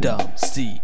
Dom C.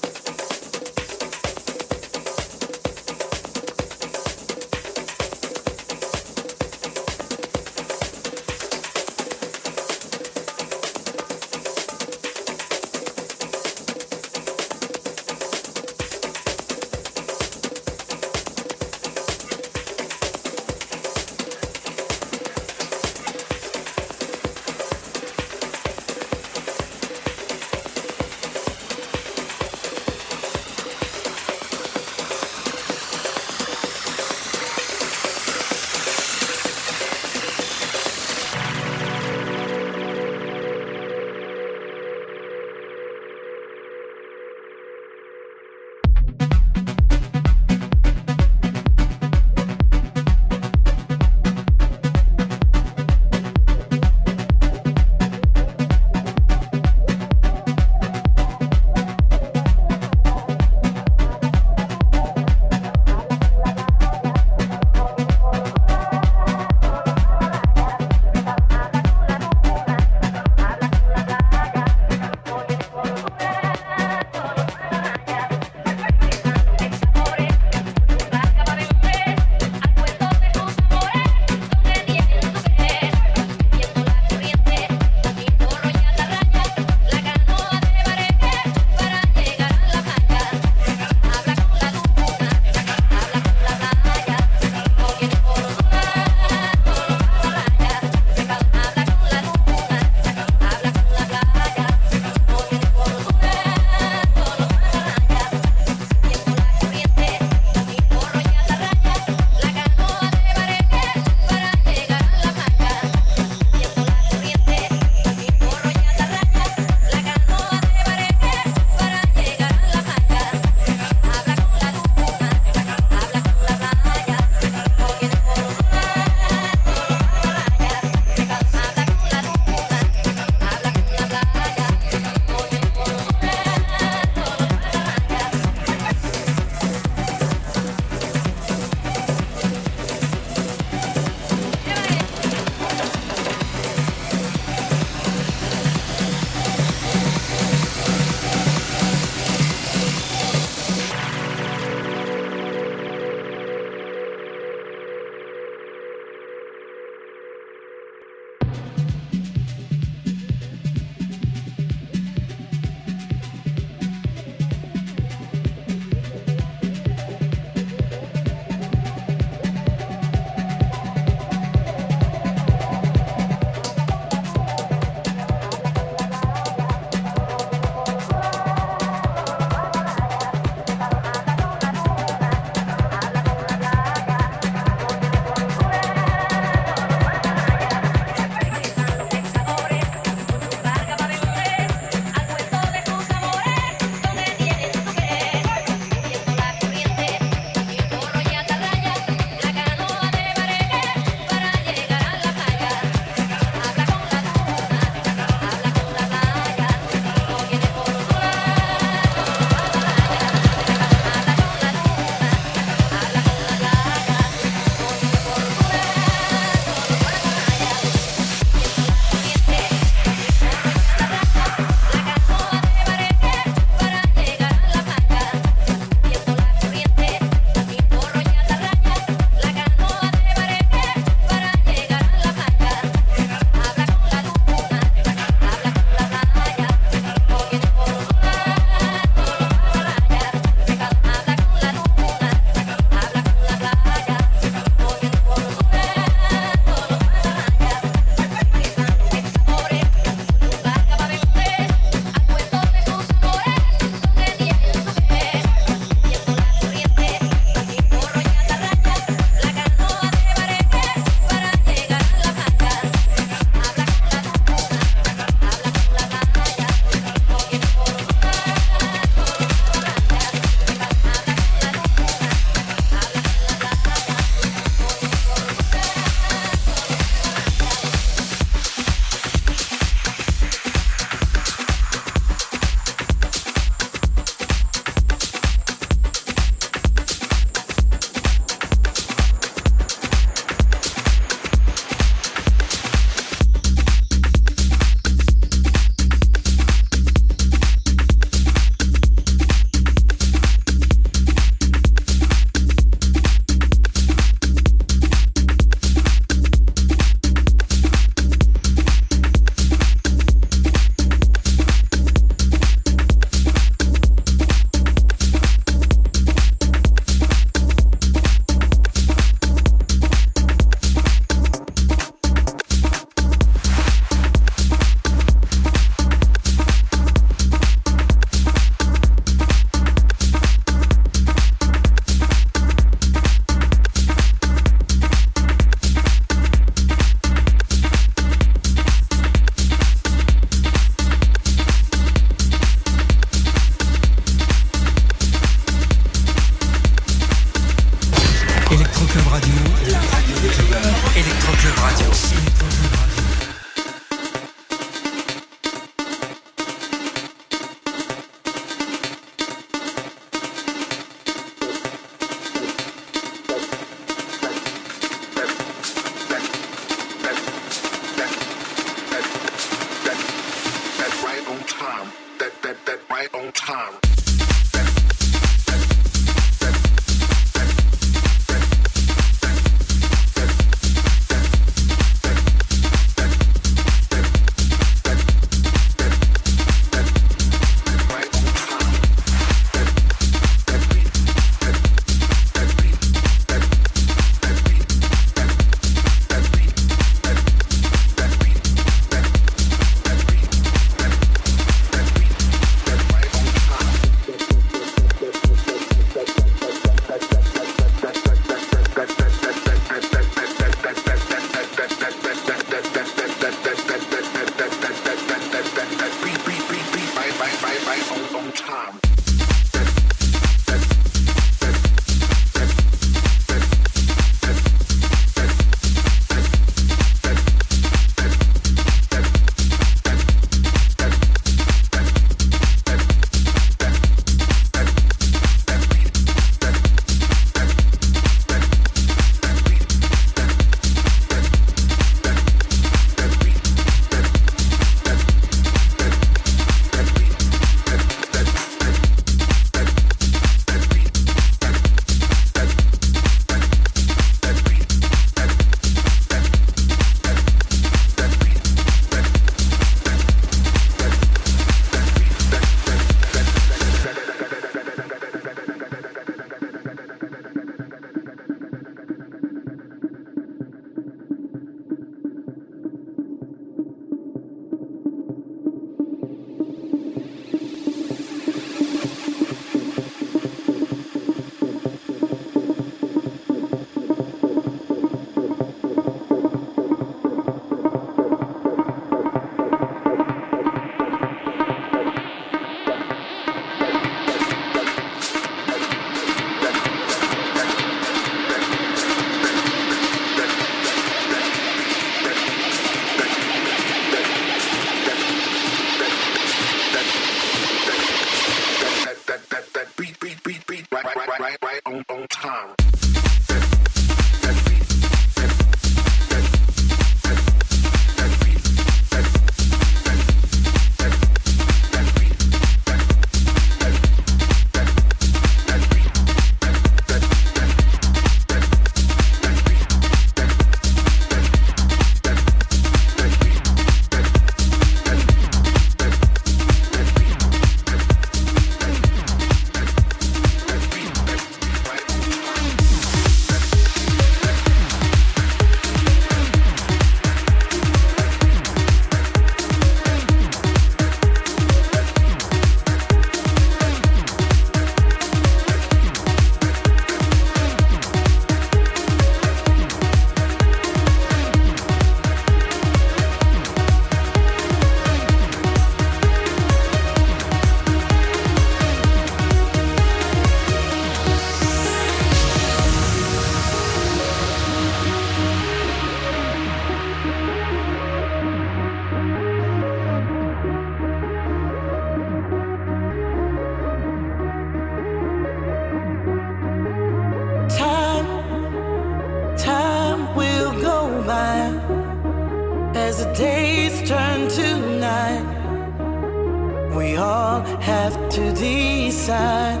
have to decide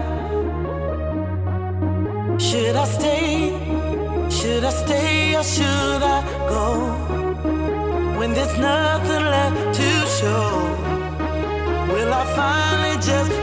Should I stay? Should I stay or should I go? When there's nothing left to show, will I finally just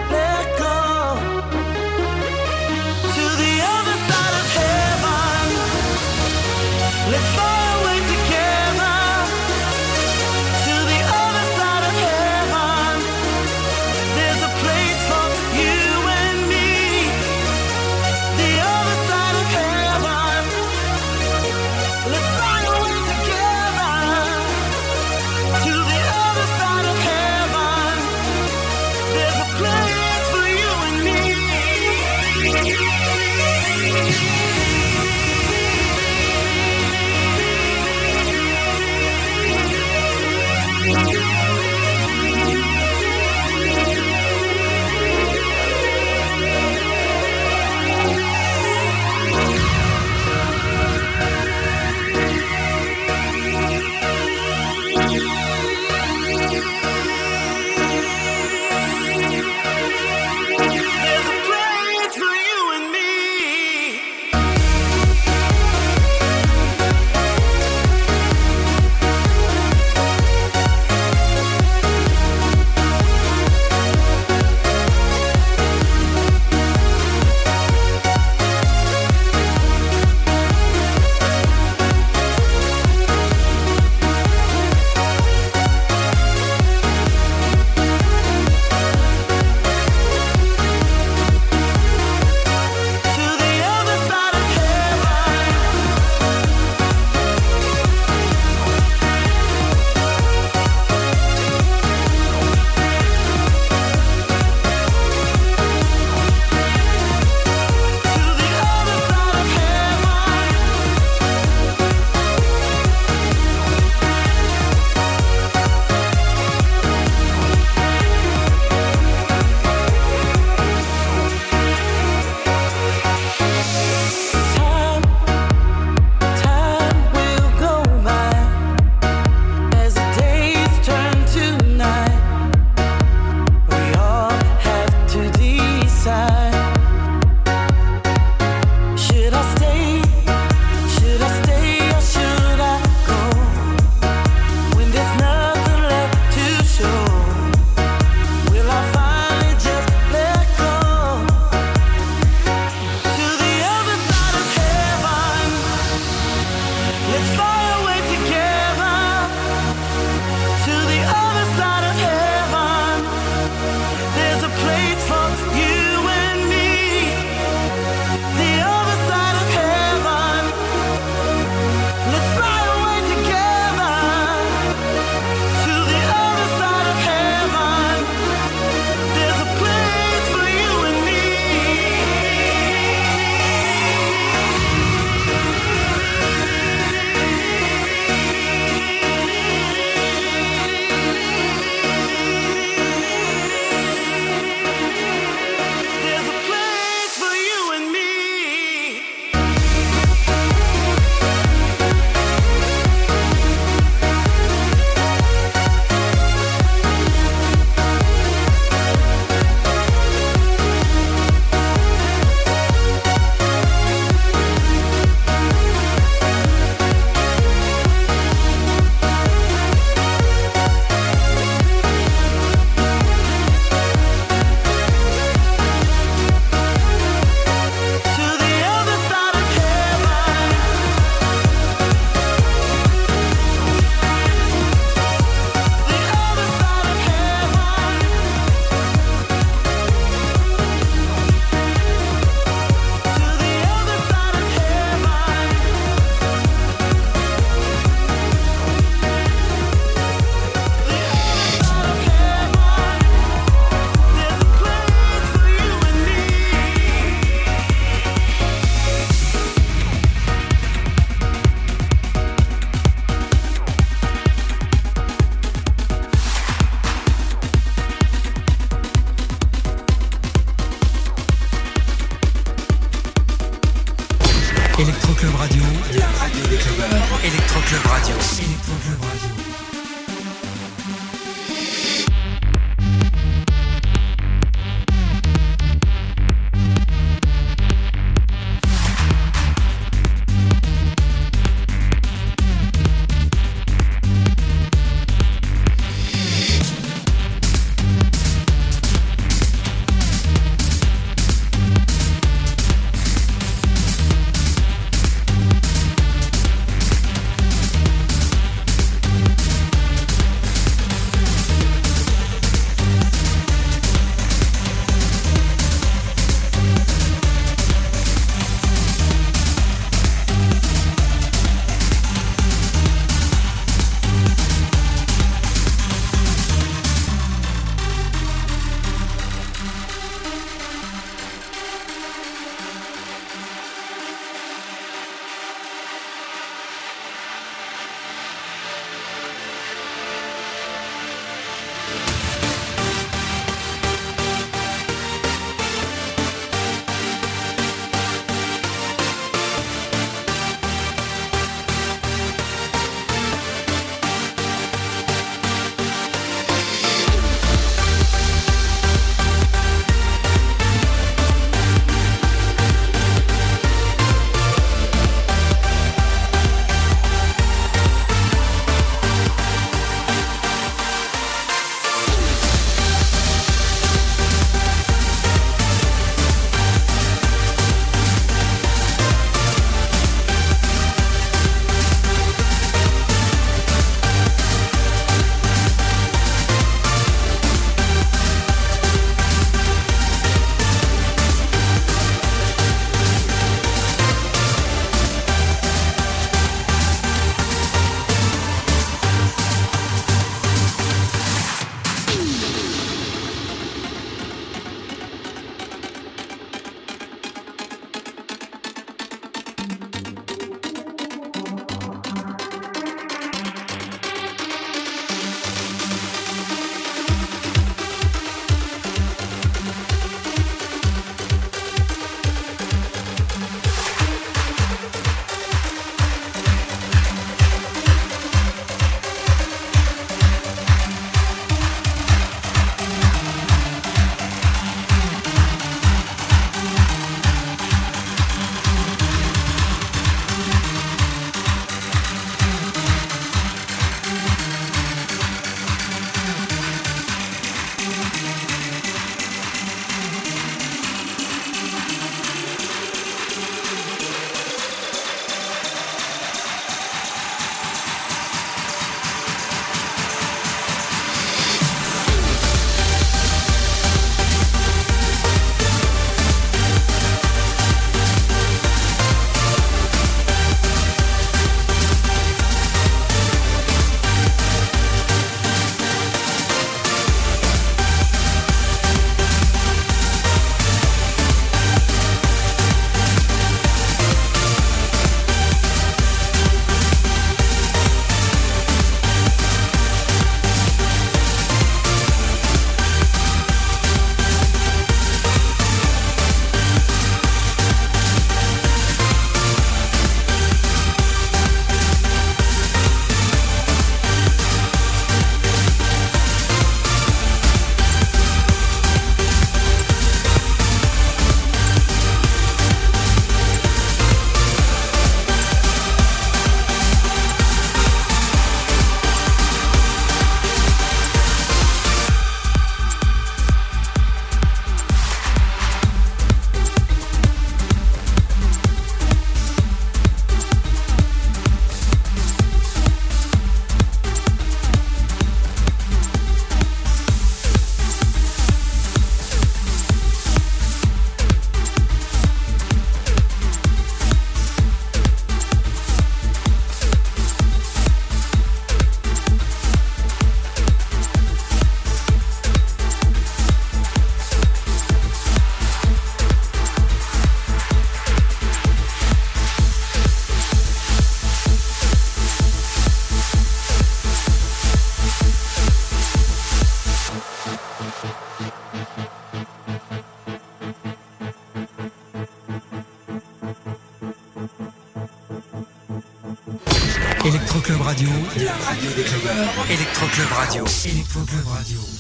Club Radio. Electro Club Radio.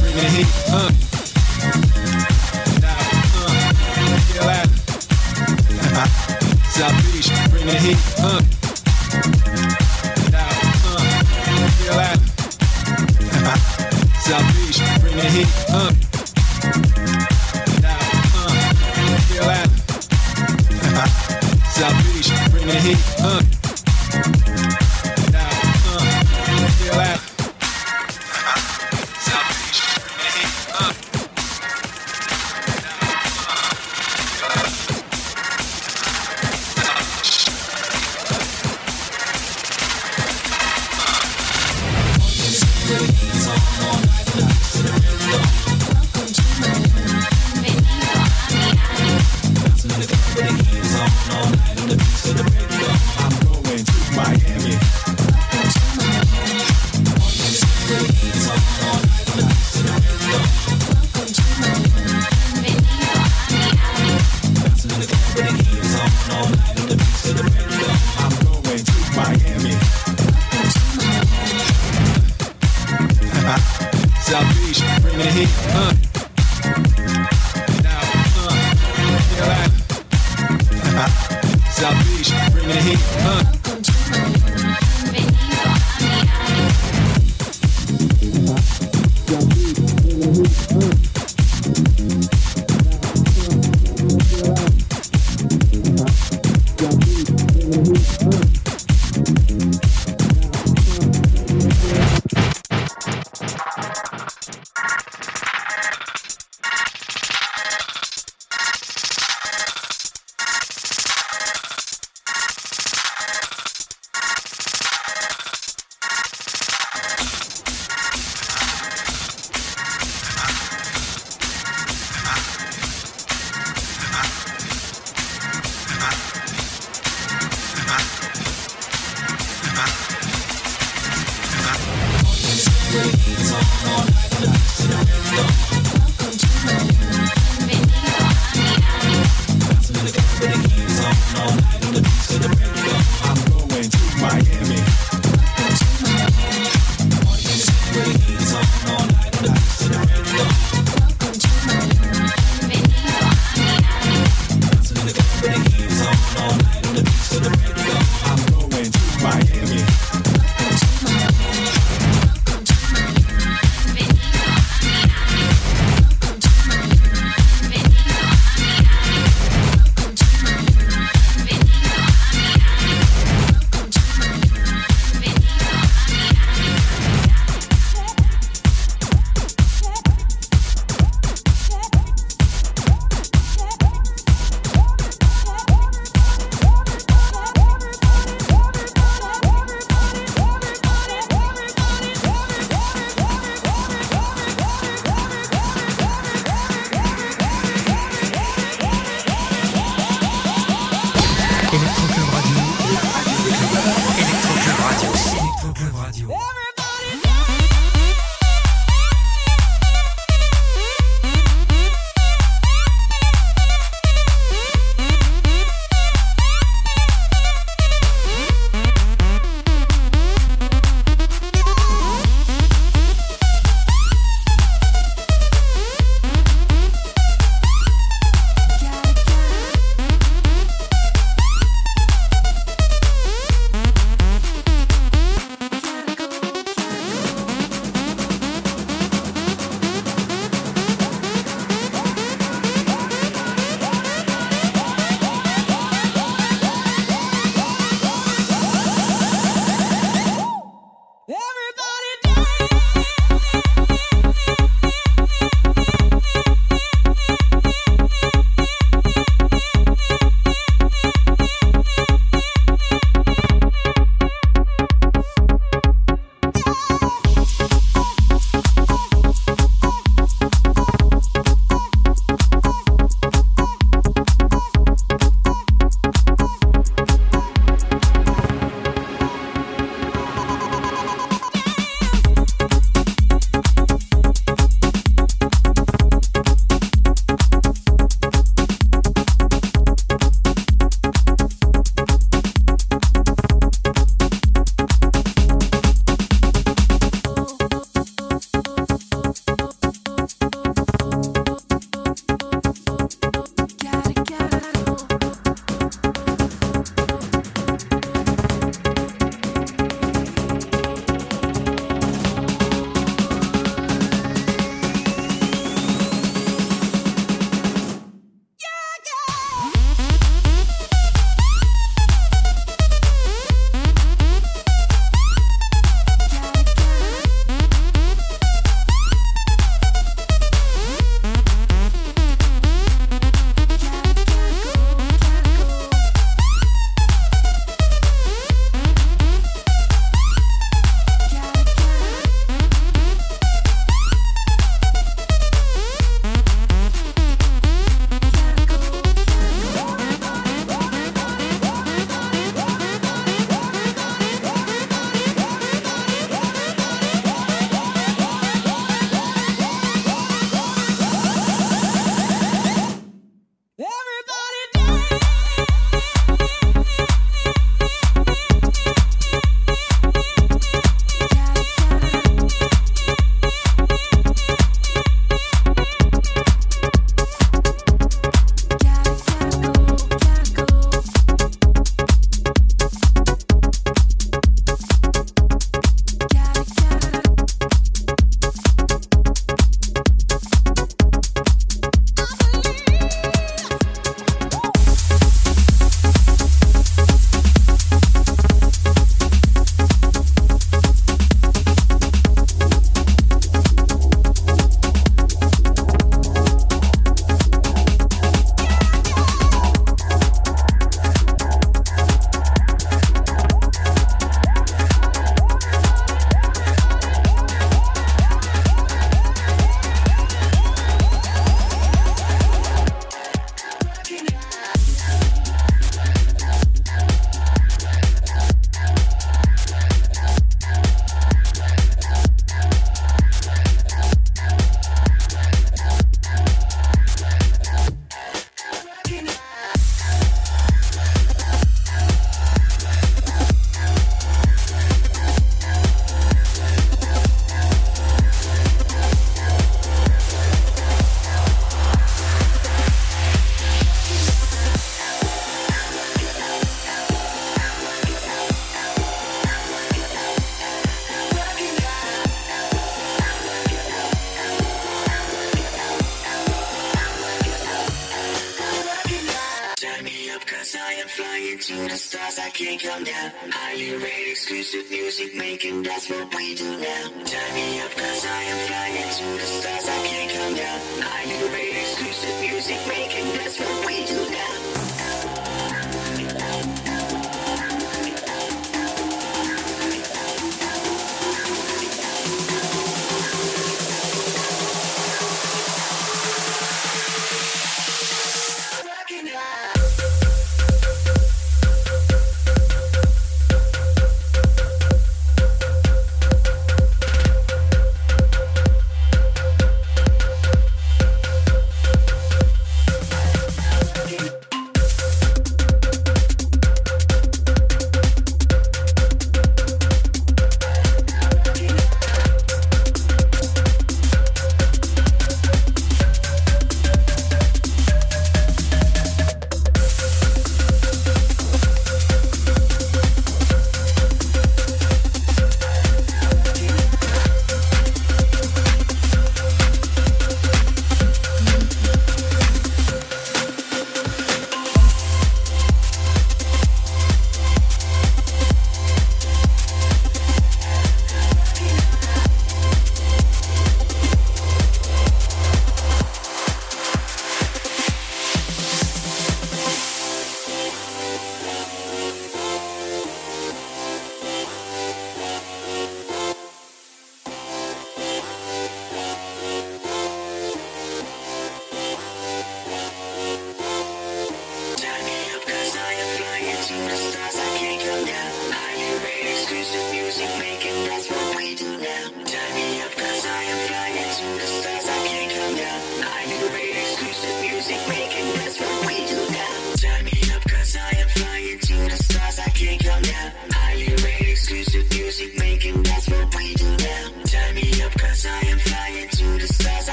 Bring the heat. Uh. Now, feel. South Beach, the heat. Now, feel. South Beach, bring the heat. Now, feel. South Beach, bring the heat. Uh.